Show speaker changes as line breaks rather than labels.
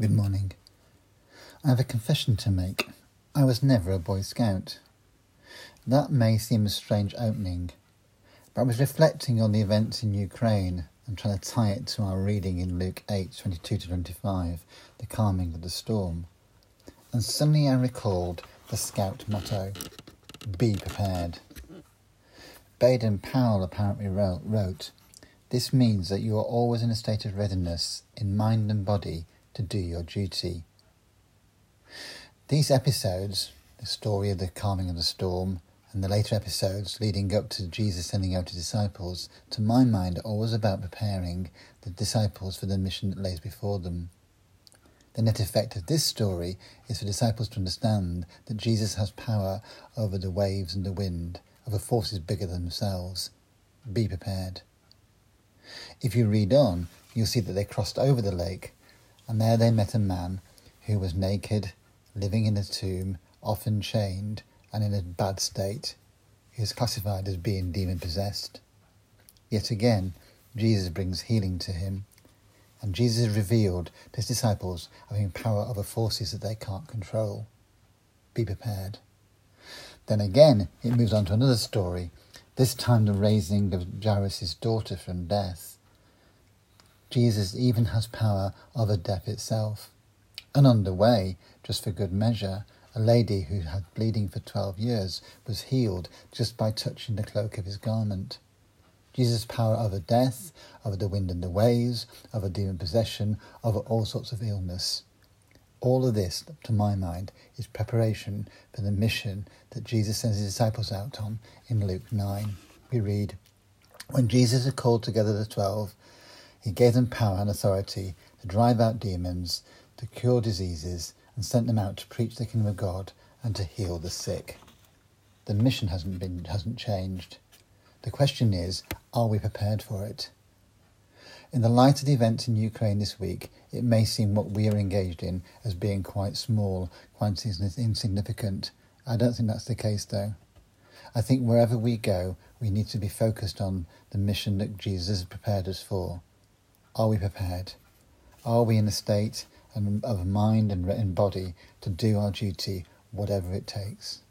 Good morning. I have a confession to make. I was never a Boy Scout. That may seem a strange opening, but I was reflecting on the events in Ukraine and trying to tie it to our reading in Luke 8 22 to 25, the calming of the storm. And suddenly I recalled the Scout motto Be prepared. Baden Powell apparently wrote, This means that you are always in a state of readiness in mind and body to do your duty. These episodes, the story of the calming of the storm, and the later episodes leading up to Jesus sending out his disciples, to my mind, are always about preparing the disciples for the mission that lays before them. The net effect of this story is for disciples to understand that Jesus has power over the waves and the wind, over forces bigger than themselves. Be prepared. If you read on, you'll see that they crossed over the lake and there they met a man who was naked, living in a tomb, often chained, and in a bad state. He was classified as being demon possessed. Yet again, Jesus brings healing to him, and Jesus revealed to his disciples having power over forces that they can't control. Be prepared. Then again, it moves on to another story, this time the raising of Jairus' daughter from death. Jesus even has power over death itself. And on the way, just for good measure, a lady who had bleeding for 12 years was healed just by touching the cloak of his garment. Jesus' power over death, over the wind and the waves, over demon possession, over all sorts of illness. All of this, to my mind, is preparation for the mission that Jesus sends his disciples out on in Luke 9. We read, When Jesus had called together the twelve, he gave them power and authority to drive out demons, to cure diseases, and sent them out to preach the kingdom of God and to heal the sick. The mission hasn't been hasn't changed. The question is, are we prepared for it? In the light of the events in Ukraine this week, it may seem what we are engaged in as being quite small, quite insignificant. I don't think that's the case though. I think wherever we go, we need to be focused on the mission that Jesus has prepared us for. Are we prepared? Are we in a state of mind and body to do our duty, whatever it takes?